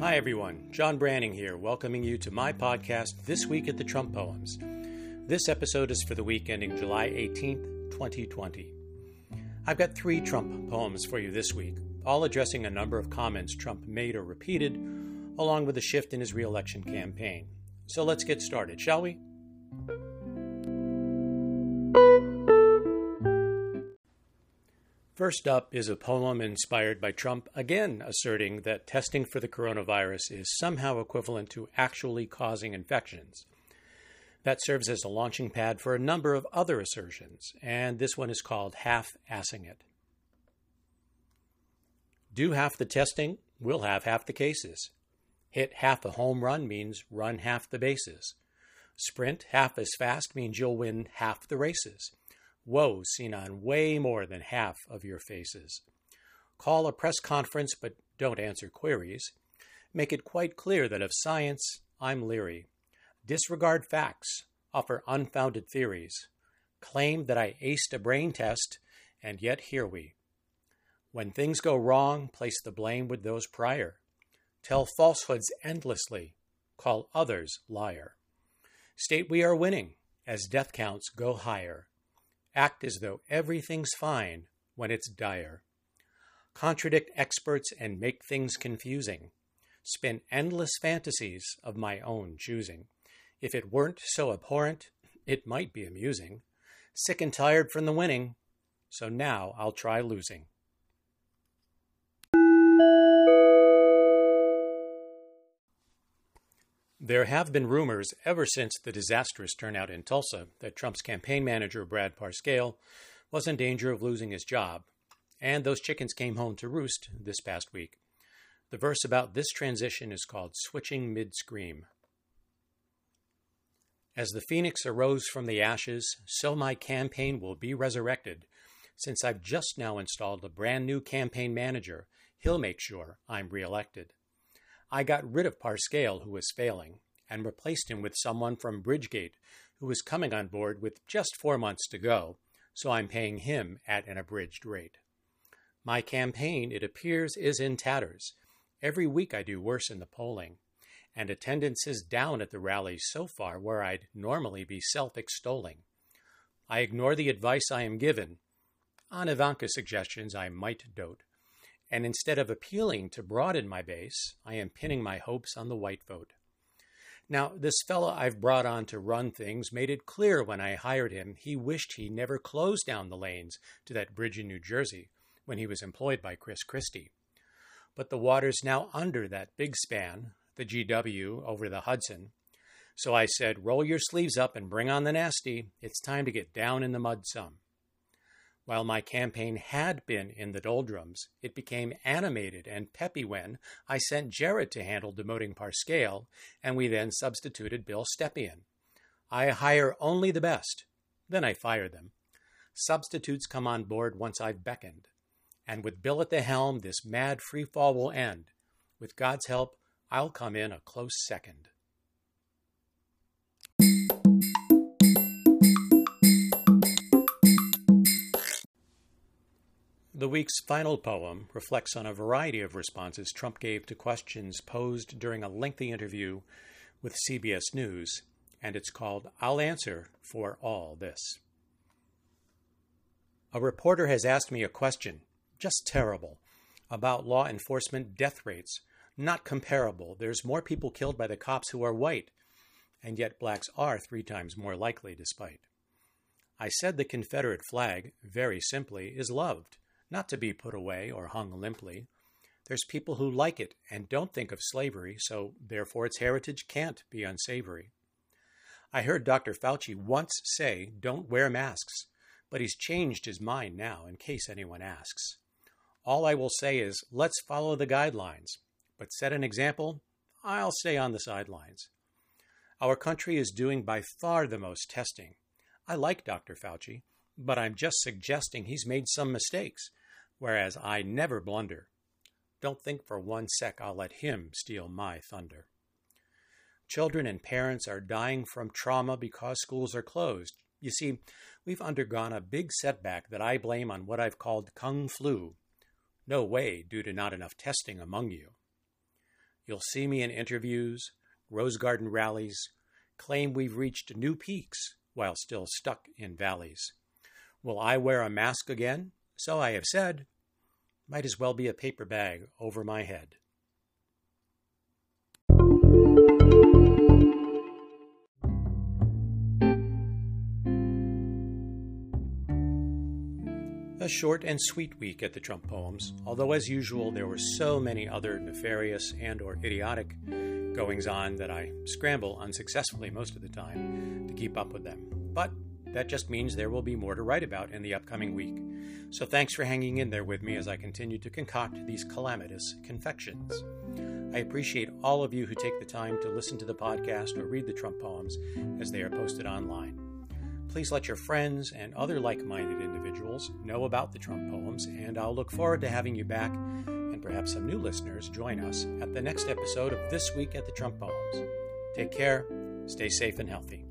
Hi, everyone. John Branning here, welcoming you to my podcast, This Week at the Trump Poems. This episode is for the week ending July 18th, 2020. I've got three Trump poems for you this week, all addressing a number of comments Trump made or repeated, along with a shift in his reelection campaign. So let's get started, shall we? First up is a poem inspired by Trump again asserting that testing for the coronavirus is somehow equivalent to actually causing infections. That serves as a launching pad for a number of other assertions, and this one is called Half Assing It. Do half the testing, we'll have half the cases. Hit half a home run means run half the bases. Sprint half as fast means you'll win half the races woe seen on way more than half of your faces. Call a press conference, but don't answer queries. Make it quite clear that of science, I'm leery. Disregard facts, offer unfounded theories. Claim that I aced a brain test, and yet here we. When things go wrong, place the blame with those prior. Tell falsehoods endlessly, call others liar. State we are winning, as death counts go higher act as though everything's fine when it's dire. Contradict experts and make things confusing. Spin endless fantasies of my own choosing. If it weren't so abhorrent, it might be amusing. Sick and tired from the winning, so now I'll try losing. There have been rumors ever since the disastrous turnout in Tulsa that Trump's campaign manager, Brad Parscale, was in danger of losing his job, and those chickens came home to roost this past week. The verse about this transition is called Switching Mid Scream. As the phoenix arose from the ashes, so my campaign will be resurrected. Since I've just now installed a brand new campaign manager, he'll make sure I'm reelected. I got rid of Parscale, who was failing, and replaced him with someone from Bridgegate, who was coming on board with just four months to go, so I'm paying him at an abridged rate. My campaign, it appears, is in tatters. Every week I do worse in the polling, and attendance is down at the rallies so far where I'd normally be self extolling. I ignore the advice I am given. On Ivanka's suggestions, I might dote. And instead of appealing to broaden my base, I am pinning my hopes on the white vote. Now, this fellow I've brought on to run things made it clear when I hired him he wished he never closed down the lanes to that bridge in New Jersey when he was employed by Chris Christie. But the water's now under that big span, the GW over the Hudson. So I said, roll your sleeves up and bring on the nasty. It's time to get down in the mud some. While my campaign had been in the doldrums, it became animated and peppy when I sent Jared to handle demoting Parscale, and we then substituted Bill Stepien. I hire only the best, then I fire them. Substitutes come on board once I've beckoned. And with Bill at the helm, this mad free fall will end. With God's help, I'll come in a close second. The week's final poem reflects on a variety of responses Trump gave to questions posed during a lengthy interview with CBS News, and it's called I'll Answer for All This. A reporter has asked me a question, just terrible, about law enforcement death rates. Not comparable. There's more people killed by the cops who are white, and yet blacks are three times more likely, despite. I said the Confederate flag, very simply, is loved not to be put away or hung limply. There's people who like it and don't think of slavery, so therefore its heritage can't be unsavory. I heard Dr. Fauci once say, don't wear masks, but he's changed his mind now, in case anyone asks. All I will say is, let's follow the guidelines, but set an example, I'll stay on the sidelines. Our country is doing by far the most testing. I like Dr. Fauci, but I'm just suggesting he's made some mistakes whereas I never blunder. Don't think for one sec I'll let him steal my thunder. Children and parents are dying from trauma because schools are closed. You see, we've undergone a big setback that I blame on what I've called Kung Flu. No way due to not enough testing among you. You'll see me in interviews, rose garden rallies, claim we've reached new peaks while still stuck in valleys. Will I wear a mask again? So I have said. Might as well be a paper bag over my head. A short and sweet week at the Trump Poems, although as usual there were so many other nefarious and or idiotic goings on that I scramble unsuccessfully most of the time to keep up with them. But that just means there will be more to write about in the upcoming week. So thanks for hanging in there with me as I continue to concoct these calamitous confections. I appreciate all of you who take the time to listen to the podcast or read the Trump poems as they are posted online. Please let your friends and other like minded individuals know about the Trump poems, and I'll look forward to having you back and perhaps some new listeners join us at the next episode of This Week at the Trump Poems. Take care, stay safe and healthy.